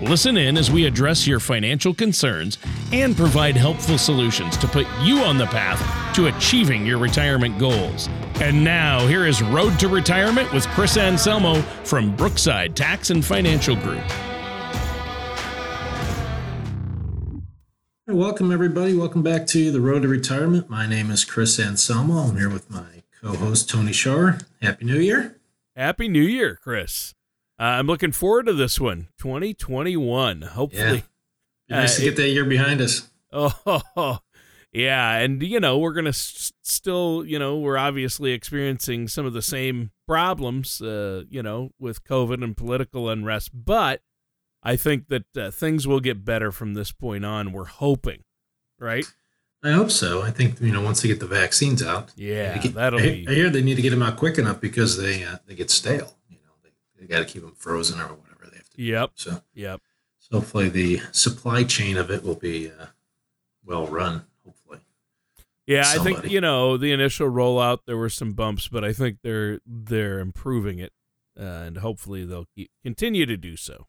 Listen in as we address your financial concerns and provide helpful solutions to put you on the path to achieving your retirement goals. And now, here is Road to Retirement with Chris Anselmo from Brookside Tax and Financial Group. Welcome, everybody. Welcome back to the Road to Retirement. My name is Chris Anselmo. I'm here with my co host, Tony Shore. Happy New Year. Happy New Year, Chris. Uh, I'm looking forward to this one, 2021. Hopefully, yeah. nice uh, to get that year behind us. Oh, yeah, and you know we're gonna s- still, you know, we're obviously experiencing some of the same problems, uh, you know, with COVID and political unrest, but I think that uh, things will get better from this point on. We're hoping, right? I hope so. I think you know once they get the vaccines out. Yeah, get, that'll I, be. I hear they need to get them out quick enough because they uh, they get stale they got to keep them frozen or whatever they have to. Yep. Do. So yep. So hopefully the supply chain of it will be uh, well run. Hopefully. Yeah, Somebody. I think you know the initial rollout there were some bumps, but I think they're they're improving it, uh, and hopefully they'll keep, continue to do so.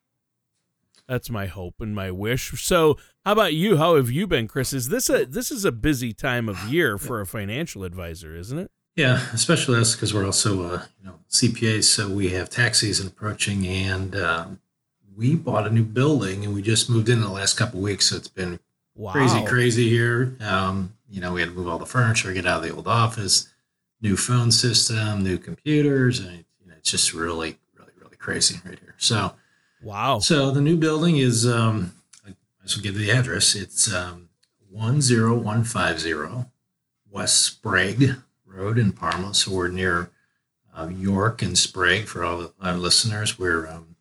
That's my hope and my wish. So, how about you? How have you been, Chris? Is this a this is a busy time of year for a financial advisor, isn't it? Yeah, especially us because we're also uh, you know CPAs, so we have tax season approaching, and um, we bought a new building, and we just moved in the last couple weeks, so it's been wow. crazy, crazy here. Um, you know, we had to move all the furniture, get out of the old office, new phone system, new computers, and you know, it's just really, really, really crazy right here. So, wow. So the new building is, um, I should give the address. It's um, one zero one five zero West Sprague Road in Parma. So we're near uh, York and Sprague for all our listeners. We're um,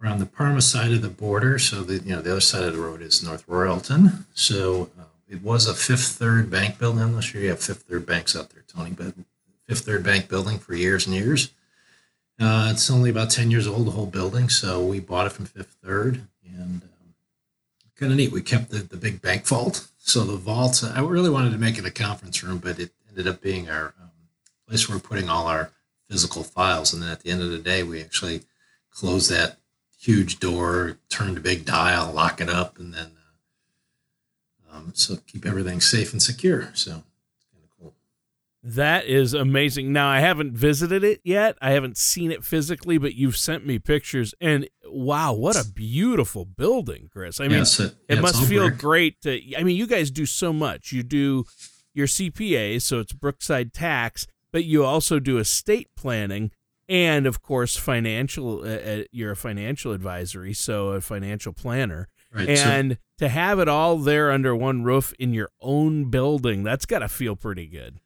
we're on the Parma side of the border. So the you know the other side of the road is North Royalton. So uh, it was a Fifth Third Bank building. I'm not sure you have Fifth Third banks out there, Tony, but Fifth Third Bank building for years and years. Uh, it's only about 10 years old, the whole building. So we bought it from Fifth Third and um, kind of neat. We kept the, the big bank vault. So the vault, I really wanted to make it a conference room, but it ended up being our um, place where we're putting all our physical files. And then at the end of the day, we actually close that huge door, turn the big dial, lock it up, and then uh, um, so keep everything safe and secure. So kind of cool. That is amazing. Now I haven't visited it yet. I haven't seen it physically, but you've sent me pictures, and wow, what a beautiful building, Chris. I mean, yes, it, it must feel great to. I mean, you guys do so much. You do your CPA, so it's Brookside Tax, but you also do estate planning and of course financial uh, uh, you're a financial advisory, so a financial planner. Right, and so, to have it all there under one roof in your own building, that's got to feel pretty good.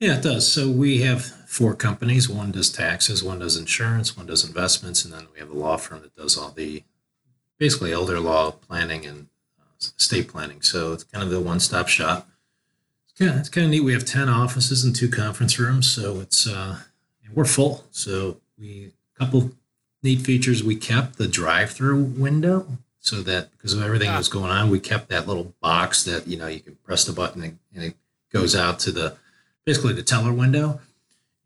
Yeah, it does. So we have four companies. One does taxes, one does insurance, one does investments, and then we have a law firm that does all the basically elder law planning and uh, estate planning. So it's kind of the one-stop shop. Yeah, it's kind of neat. We have ten offices and two conference rooms, so it's uh, we're full. So we a couple neat features. We kept the drive-through window so that because of everything that was going on, we kept that little box that you know you can press the button and, and it goes out to the basically the teller window.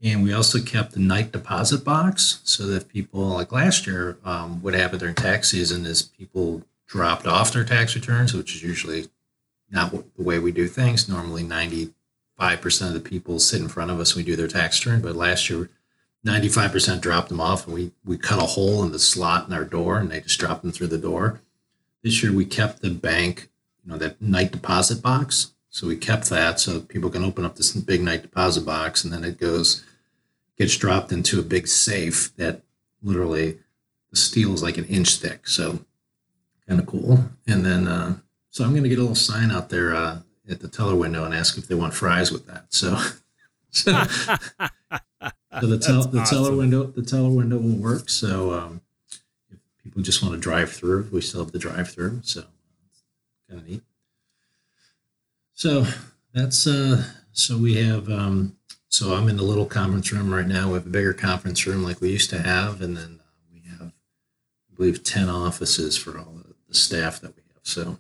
And we also kept the night deposit box so that people, like last year, um, what happened during tax season is people dropped off their tax returns, which is usually not the way we do things. Normally, 95% of the people sit in front of us, we do their tax return. But last year, 95% dropped them off, and we, we cut a hole in the slot in our door, and they just dropped them through the door. This year, we kept the bank, you know, that night deposit box. So we kept that so people can open up this big night deposit box, and then it goes, gets dropped into a big safe that literally the steel is like an inch thick. So kind of cool. And then, uh, so I'm going to get a little sign out there uh, at the teller window and ask if they want fries with that. So, so, so the, tel- the awesome. teller window the teller window will work. So um, if people just want to drive through, we still have the drive through. So kind of neat. So that's uh, so we have um, so I'm in the little conference room right now. We have a bigger conference room like we used to have, and then uh, we have, I believe, ten offices for all the, the staff that we have. So,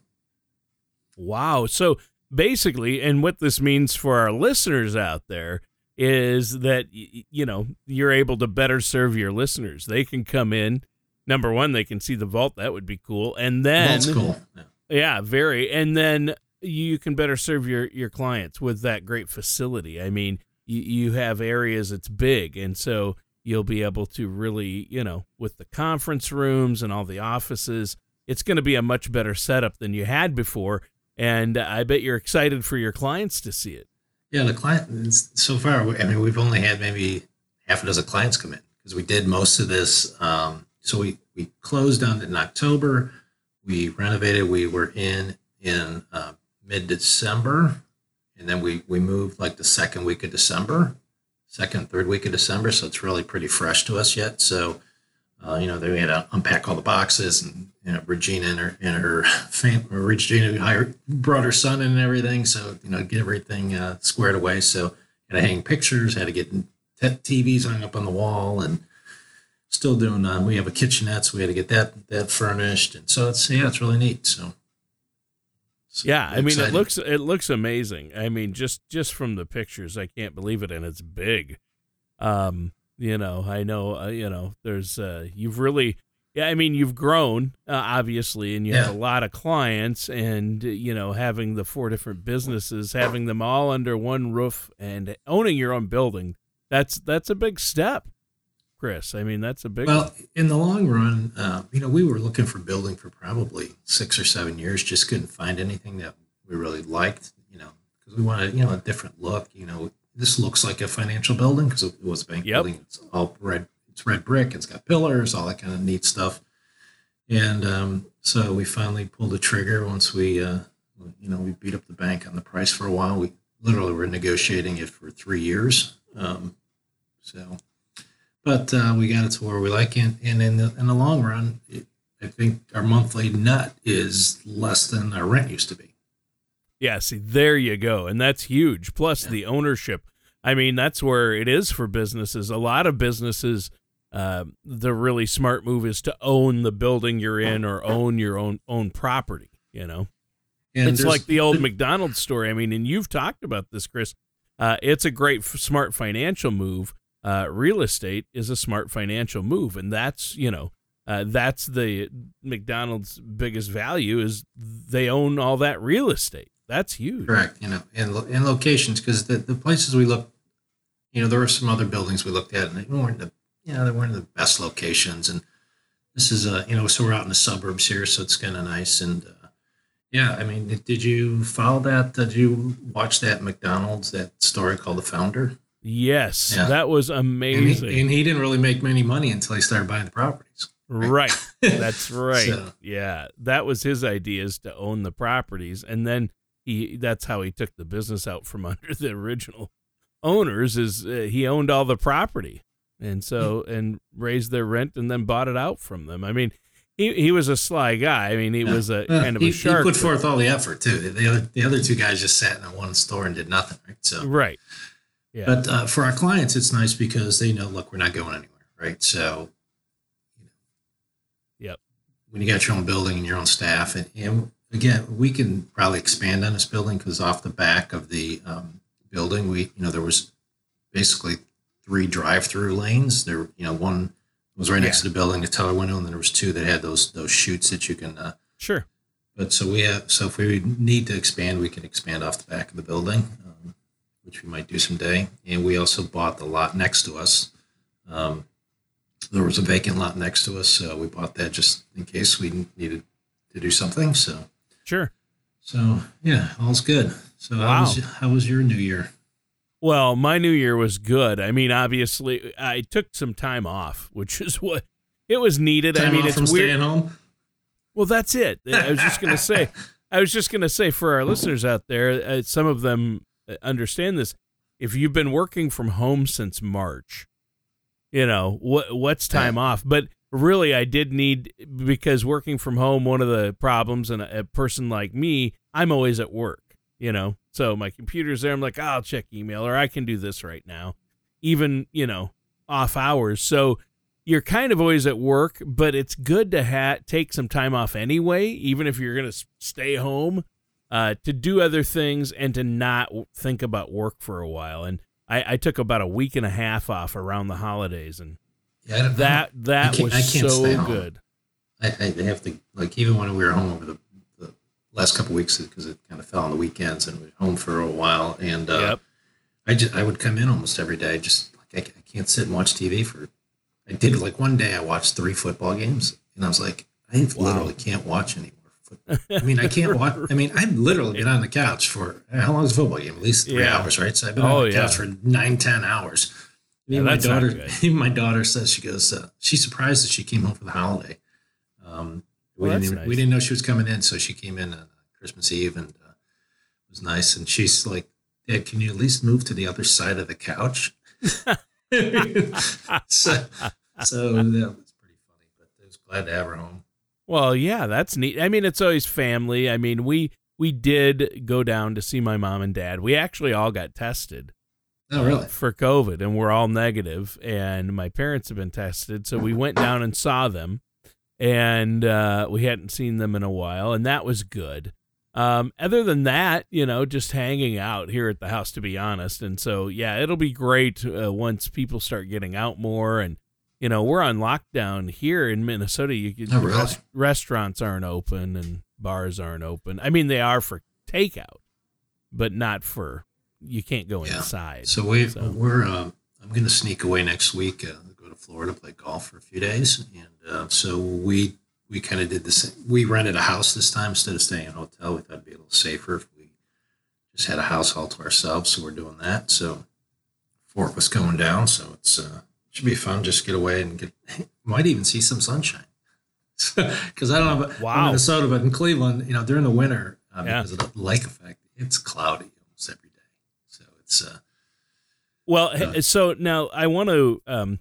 wow. So basically, and what this means for our listeners out there is that you know you're able to better serve your listeners. They can come in. Number one, they can see the vault. That would be cool. And then that's cool. Yeah. very. And then you can better serve your your clients with that great facility. I mean, you, you have areas that's big, and so you'll be able to really, you know, with the conference rooms and all the offices, it's going to be a much better setup than you had before. And I bet you're excited for your clients to see it. Yeah, the client so far. I mean, we've only had maybe half a dozen clients come in because we did most of this. Um, so we we closed on it in October. We renovated. We were in in uh, mid December, and then we we moved like the second week of December, second third week of December. So it's really pretty fresh to us yet. So. Uh, you know, they had to unpack all the boxes, and you know, Regina and her and her family, Regina hired, brought her son in and everything. So you know, get everything uh, squared away. So had to hang pictures, had to get TVs hung up on the wall, and still doing. Uh, we have a kitchenette, so we had to get that that furnished, and so it's yeah, it's really neat. So yeah, I mean, it looks it looks amazing. I mean, just just from the pictures, I can't believe it, and it's big. Um, you know, I know, uh, you know, there's uh, you've really, yeah, I mean, you've grown uh, obviously, and you yeah. have a lot of clients, and you know, having the four different businesses, having them all under one roof, and owning your own building. That's that's a big step. Chris. I mean, that's a big. Well, in the long run, uh, you know, we were looking for building for probably six or seven years. Just couldn't find anything that we really liked. You know, because we wanted, you know, a different look. You know, this looks like a financial building because it was a bank yep. building. It's all red. It's red brick. It's got pillars, all that kind of neat stuff. And um, so we finally pulled the trigger once we, uh, you know, we beat up the bank on the price for a while. We literally were negotiating it for three years. Um, so but uh, we got it to where we like it. And in the in the long run, it, I think our monthly net is less than our rent used to be. Yeah, see, there you go, and that's huge. Plus yeah. the ownership. I mean, that's where it is for businesses. A lot of businesses, uh, the really smart move is to own the building you're in or own your own own property. You know, and it's like the old McDonald's story. I mean, and you've talked about this, Chris. Uh, it's a great, smart financial move uh, real estate is a smart financial move, and that's you know uh, that's the McDonald's biggest value is they own all that real estate. That's huge. Correct. You know, and in locations because the, the places we looked, you know, there were some other buildings we looked at, and they weren't the you know they weren't the best locations. And this is a you know so we're out in the suburbs here, so it's kind of nice. And uh, yeah, I mean, did you follow that? Did you watch that McDonald's that story called The Founder? Yes, yeah. that was amazing. And he, and he, didn't really make many money until he started buying the properties. Right. right. That's right. so. Yeah. That was his idea is to own the properties. And then he that's how he took the business out from under the original owners is uh, he owned all the property. And so hmm. and raised their rent and then bought it out from them. I mean, he, he was a sly guy. I mean, he yeah. was a kind of he, a shark. He put forth all the effort too. The other the other two guys just sat in one store and did nothing. Right. So right. Yeah. But uh, for our clients, it's nice because they know, look, we're not going anywhere, right? So, you know, yep. When you got your own building and your own staff, and, and again, we can probably expand on this building because off the back of the um, building, we, you know, there was basically three drive-through lanes. There, you know, one was right next yeah. to the building, the teller window, and then there was two that had those those chutes that you can. Uh, sure. But so we have, so if we need to expand, we can expand off the back of the building which we might do someday. And we also bought the lot next to us. Um, there was a vacant lot next to us, so we bought that just in case we needed to do something. So sure. So yeah, all's good. So wow. how, was, how was your New Year? Well, my New Year was good. I mean, obviously, I took some time off, which is what it was needed. Time I mean, it's from weird. Staying home. Well, that's it. I was just gonna say. I was just gonna say for our listeners out there, uh, some of them uh, understand this. If you've been working from home since March, you know what what's time off. But really, I did need because working from home. One of the problems, and a, a person like me, I'm always at work. you know. So my computer's there. I'm like, oh, I'll check email or I can do this right now, even you know off hours. So you're kind of always at work, but it's good to ha- take some time off anyway, even if you're gonna stay home, uh, to do other things and to not think about work for a while. And I, I took about a week and a half off around the holidays, and Yeah, that that was I can't stay so good. I, I have to like even when we were home over the, the last couple of weeks because it kind of fell on the weekends and we were home for a while and uh, Yep. I just I would come in almost every day just like I, I can't sit and watch TV for I did like one day I watched three football games and I was like I literally can't watch anymore. I mean I can't watch. I mean I've literally been on the couch for how long is a football game? At least three Yeah. hours, right? So I've been Oh, on the yeah. couch for nine ten hours. Yeah, Even my daughter, even my daughter says she goes. Uh, she's surprised that she came home for the holiday. Um, we Well, didn't even, nice. we didn't know she was coming in, so she came in on Christmas Eve, and uh, it was nice. And she's like, "Dad, can you at least move to the other side of the couch?" so, so that was pretty funny. But I was glad to have her home. Well, yeah, that's neat. I mean, it's always family. I mean, we we did go down to see my mom and dad. We actually all got tested Oh, really? for COVID, and we're all. And my parents have been tested, so we went down and saw them, and uh, we hadn't seen them in a while, and that was good. Um, other than that, you know, just hanging out here at the house, to be honest. And so, yeah, it'll be great uh, once people start getting out more. And you know, we're on lockdown here in Minnesota. You can Oh, really? res- restaurants aren't open and bars aren't open. I mean, they are for takeout, but not for you can't go Yeah. inside. So we So- we're um, I'm going to sneak away next week. Uh, go to Florida, play golf for a few days, and uh, so we we kind of did the same. We rented a house this time instead of staying in a hotel. We thought it'd be a little safer if we just had a house all to ourselves. So we're doing that. So fork was going down, so it's uh, should be fun. Just get away and get might even see some sunshine. Because I don't know about Wow. Minnesota, but in Cleveland, you know, during the winter, uh, Yeah. because of the lake effect, it's cloudy almost every it's uh, Well, Yeah. h- so now I want to um,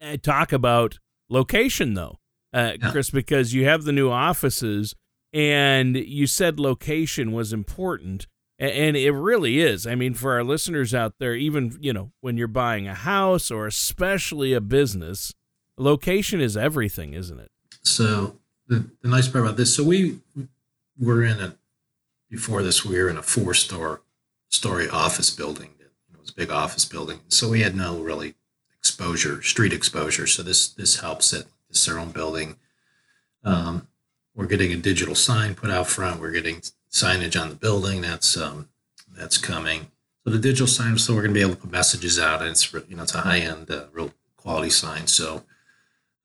uh, talk about location, though, uh, Yeah. Chris, because you have the new offices, and you said location was important, and it really is. I mean, for our listeners out there, even you know when you're buying a house or especially a business, location is everything, isn't it? So the, the nice part about this, so we were in a before this we were in a four store story office building. It was a big office building, so we had no really exposure, street exposure. So this this helps it. This is our own building. Um, we're getting a digital sign put out front. We're getting signage on the building. That's um, that's coming. So the digital sign, so we're going to be able to put messages out, and it's you know it's a high end, uh, real quality sign. So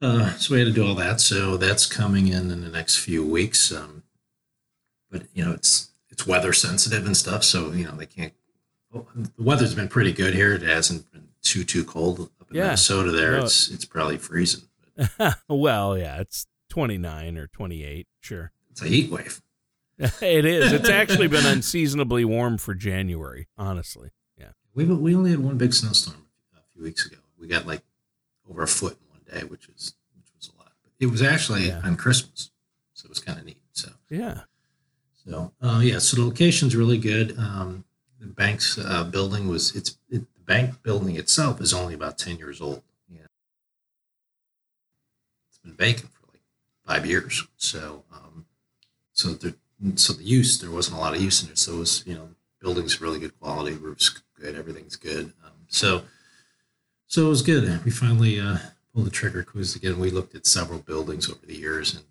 uh, so we had to do all that. So that's coming in in the next few weeks. Um, but you know, it's it's weather sensitive and stuff. So you know, they can't. Well, the weather's been pretty good here. It hasn't been too too cold up in Yeah. Minnesota. There, No. it's it's probably freezing. well, yeah, it's 29 or 28, sure. It's a heat wave. it is. It's actually been unseasonably warm for January, honestly. Yeah. We we only had one big snowstorm a few weeks ago. We got like over a foot in one day, which is which was a lot. But it was actually Yeah. on Christmas, so it was kind of neat. So. Yeah. So uh, yeah, so the location's really good. Um, the bank's uh, building was it's it, the bank building itself is only about ten years old. Yeah, it's been vacant for like five years. So um, so the so the use there wasn't a lot of use in it. So it was you know building's really good quality, roof's good, everything's good. Um, so so it was good. We finally uh, pulled the trigger cruise again. We looked at several buildings over the years and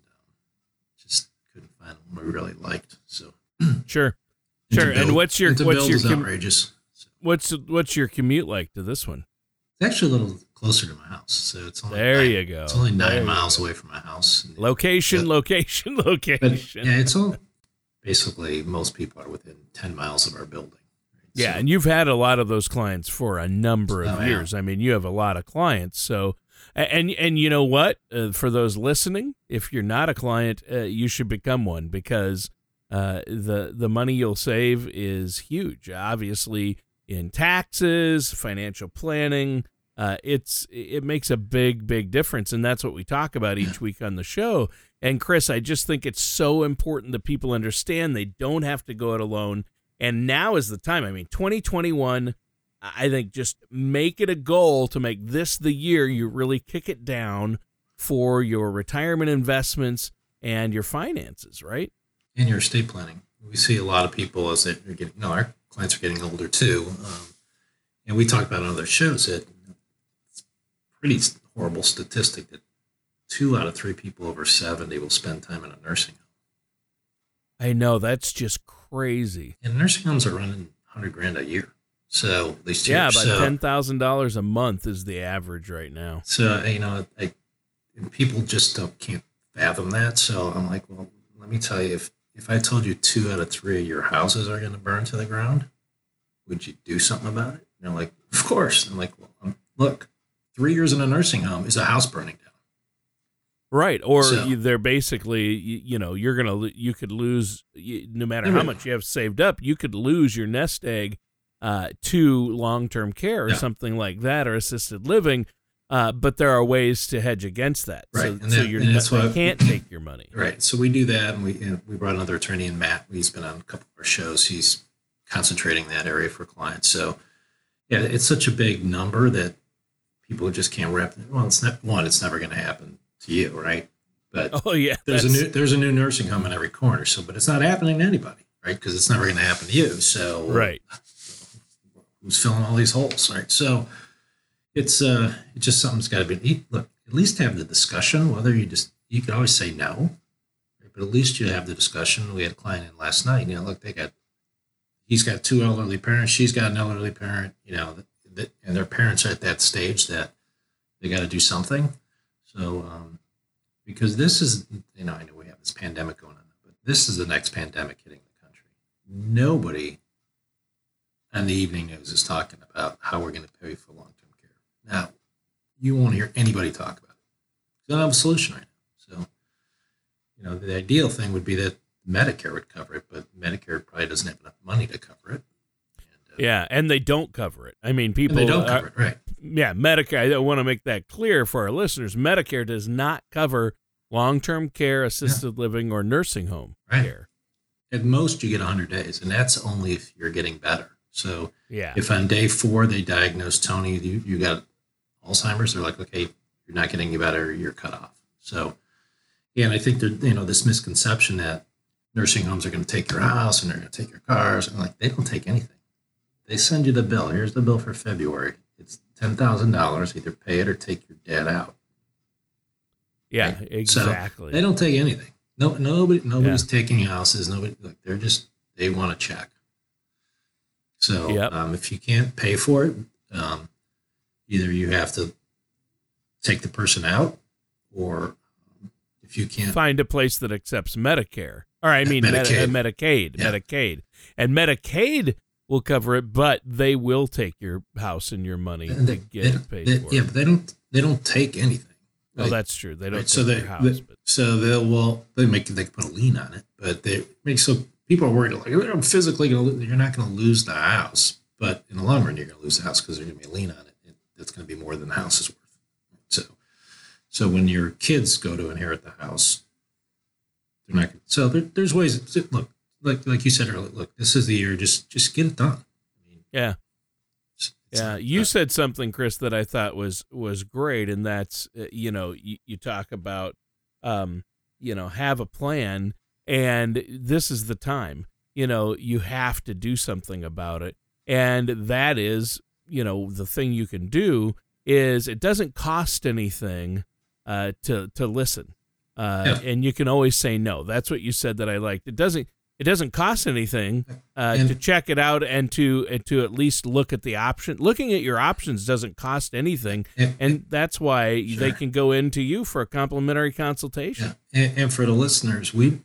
couldn't find one we really liked. So Sure. and Sure. And what's your and what's your com- outrageous. So what's what's your commute like to this one? it's actually a little closer to my house. So it's only There nine, you go. It's only nine miles go. away from my house. Location, Yeah. location, But location. yeah, it's all basically most people are within ten miles of our building. Yeah, So- and you've had a lot of those clients for a number of Oh, yeah. years. I mean, you have a lot of clients. So, and and you know what? Uh, for those listening, if you're not a client, uh, you should become one because uh, the the money you'll save is huge. Obviously, in taxes, financial planning, uh, it's it makes a big big difference, and that's what we talk about each week on the show. And Chris, I just think it's so important that people understand they don't have to go it alone And now is the time. I mean, 2021, I think just make it a goal to make this the year you really kick it down for your retirement investments and your finances, right? And your estate planning. We see a lot of people as they're getting, you know, our clients are getting older too. Um, and we talk about on other shows that it's pretty horrible statistic that two out of three people over 70 will spend time in a nursing home. I know that's just crazy. And nursing homes are running 100 grand a year. So at least yeah, about so, ten thousand dollars a month is the average right now. So you know, I, people just don't can't fathom that. So I'm like, well, let me tell you, if if I told you two out of three of your houses are going to burn to the ground, would you do something about it? And they're like, of course. I'm like, well, um, look, three years in a nursing home is a house burning down. Right, or so, you, they're basically, you, you, know, you're gonna you could lose no matter how much you have saved up, you could lose your nest egg uh, to long term care or yeah. something like that, or assisted living. Uh, but there are ways to hedge against that, right? So, and so you're and that's why can't take your money, right? So we do that, and we and we brought another attorney in, Matt. He's been on a couple of our shows. He's concentrating that area for clients. So yeah, it's such a big number that people just can't wrap. Well, it's not one. It's never going to happen to you, right? But oh yeah, there's a new there's a new nursing home in every corner. So, but it's not happening to anybody, right? Because it's never going to happen to you. So, right, who's filling all these holes, right? So, it's uh, it's just something's got to be. Look, at least have the discussion. Whether you just you can always say no, right? but at least you have the discussion. We had a client in last night. You know, look, they got he's got two elderly parents. She's got an elderly parent. You know, that, and their parents are at that stage that they got to do something. So, um, because this is, you know, I know we have this pandemic going on, but this is the next pandemic hitting the country. Nobody on the evening news is talking about how we're going to pay for long term care. Now, you won't hear anybody talk about it. They don't have a solution right now. So, you know, the ideal thing would be that Medicare would cover it, but Medicare probably doesn't have enough money to cover it. Uh, yeah, and they don't cover it. I mean, people and they don't cover it, right? Yeah, Medicare. I want to make that clear for our listeners. Medicare does not cover long-term care, assisted yeah. living, or nursing home right. care. At most, you get 100 days, and that's only if you're getting better. So, yeah, if on day four they diagnose Tony, you, you got Alzheimer's, they're like, okay, you're not getting any better, you're cut off. So, yeah, and I think there, you know, this misconception that nursing homes are going to take your house and they're going to take your cars, and like they don't take anything they send you the bill. Here's the bill for February. It's ten thousand dollars. Either pay it or take your dad out. Yeah, right? exactly. So they don't take anything. No, nobody, nobody's yeah. taking houses. Nobody, like they're just they want a check. So yep. um, if you can't pay for it, um, either you have to take the person out, or um, if you can't find a place that accepts Medicare, or I mean Medicaid, Medi- Medicaid, yeah. Medicaid, and Medicaid will cover it, but they will take your house and your money and they, to get it paid they, for. Yeah, but they don't. They don't take anything. Right? Oh, that's true. They don't. Right? so they, house, they so they'll well they make they can put a lien on it, but they make so people are worried like I'm physically going to you're not going to lose the house, but in the long run you're going to lose the house because there's going to be a lien on it. it that's going to be more than the house is worth. So so when your kids go to inherit the house, they're not. So there, there's ways. Look, like like you said earlier, look, this is the year. Just just get it done. I mean, yeah, it's, it's yeah. You said something, Chris, that I thought was was great, and that's uh, you know you, you talk about um you know have a plan, and this is the time. You know you have to do something about it, and that is you know the thing you can do is it doesn't cost anything uh, to to listen. Uh, yeah. and you can always say no. That's what you said that I liked. It doesn't it doesn't cost anything uh, to check it out and to and to at least look at the option. Looking at your options doesn't cost anything, and, and that's why sure. they can go into you for a complimentary consultation. Yeah. And, and, for the listeners, we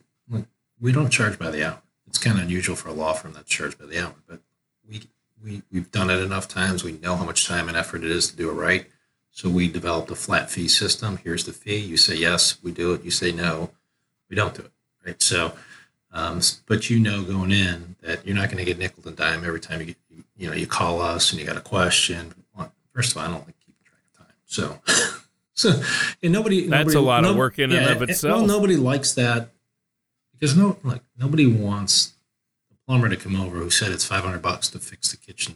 we don't charge by the hour. It's kind of unusual for a law firm that's charged by the hour, but we we we've done it enough times. We know how much time and effort it is to do it right. So we developed a flat fee system. Here's the fee. You say yes, we do it. You say no, we don't do it. Right. So um, but you know going in that you're not going to get nickel and dime every time you get, you know, you call us and you got a question. Well, first of all, I don't like keeping track of time. So, so, and nobody, that's nobody, a lot no, of work in yeah, and of itself. Well, nobody likes that because no, like nobody wants a plumber to come over who said it's 500 bucks to fix the kitchen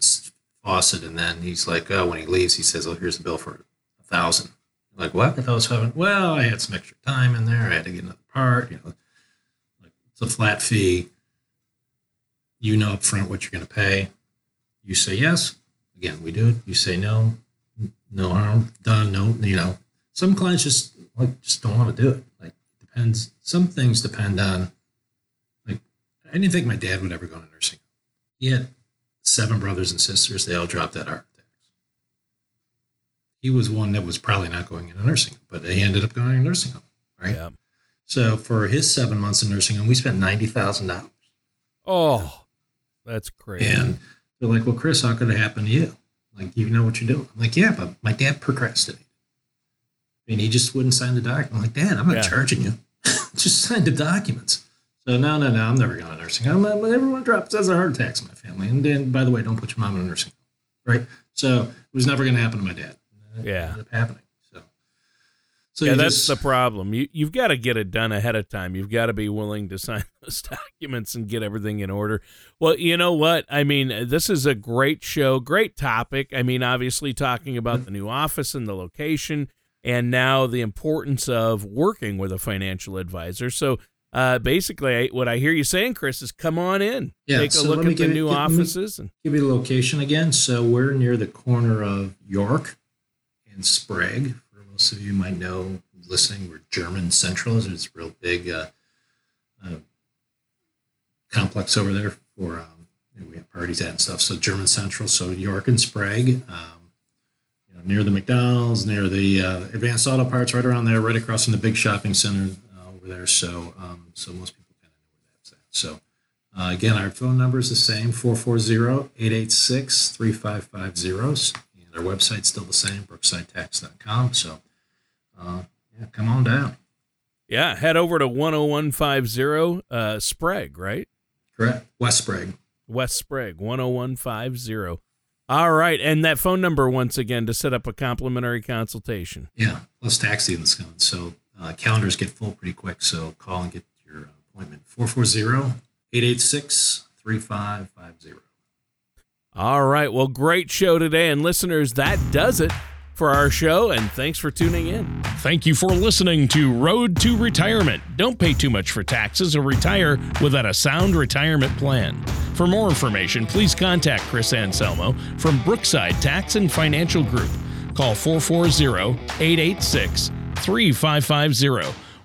faucet. And then he's like, oh, when he leaves, he says, oh, here's the bill for a thousand. Like, what? If I was 500. Well, I had some extra time in there. I had to get another part. You know, like it's a flat fee. You know up front what you're going to pay. You say yes. Again, we do it. You say no. No harm done. No, you know, some clients just like just don't want to do it. Like depends. Some things depend on. I didn't think my dad would ever go to nursing. He had seven brothers and sisters. They all dropped out of architects. He was one that was probably not going into nursing, but he ended up going to nursing home. Right. Yeah. So for his seven months in nursing home, we spent ninety thousand dollars. Oh, that's crazy. And they're like, "Well, Chris, how could it happen to you? Like, you know what you're doing?" I'm like, "Yeah, but my dad procrastinated and he just wouldn't sign the document. I'm like, Dad, I'm not yeah. charging you. just sign the documents. So no, no, no, I'm never going to nursing home. Everyone drops as a heart attacks in my family. And then, by the way, don't put your mom in a nursing home, right? So it was never going to happen to my dad. Yeah, happening. So, so yeah, that's just, the problem. You you've got to get it done ahead of time. You've got to be willing to sign those documents and get everything in order. Well, you know what? I mean, this is a great show, great topic. I mean, obviously talking about the new office and the location and now the importance of working with a financial advisor. So uh, basically, what I hear you saying, Chris, is come on in, yeah, take a so look at the new offices, and give you the location again. So we're near the corner of York and Sprague. For most of you might know, listening, we're German Central. It's a real big uh, uh, complex over there for um, we have parties at and stuff. So German Central. So York and Sprague. Um, near the McDonald's, near the uh, Advanced Auto Parts, right around there, right across from the big shopping center over there. So, um, so most people kind of know where that's at. So, uh, again, our phone number is the same 440-886-3550. And our website's still the same, brooksidetax.com. So, uh, yeah, come on down. Yeah, head over to 10150 uh, Sprague, right? Correct. West Sprague. West Sprague, 10150. All right. And that phone number, once again, to set up a complimentary consultation. Yeah. Plus tax season's coming. So uh, calendars get full pretty quick. So call and get your appointment 440 886 3550. All right. Well, great show today. And listeners, that does it for our show, and thanks for tuning in. Thank you for listening to Road to Retirement. Don't pay too much for taxes or retire without a sound retirement plan. For more information, please contact Chris Anselmo from Brookside Tax and Financial Group. Call 440 886 3550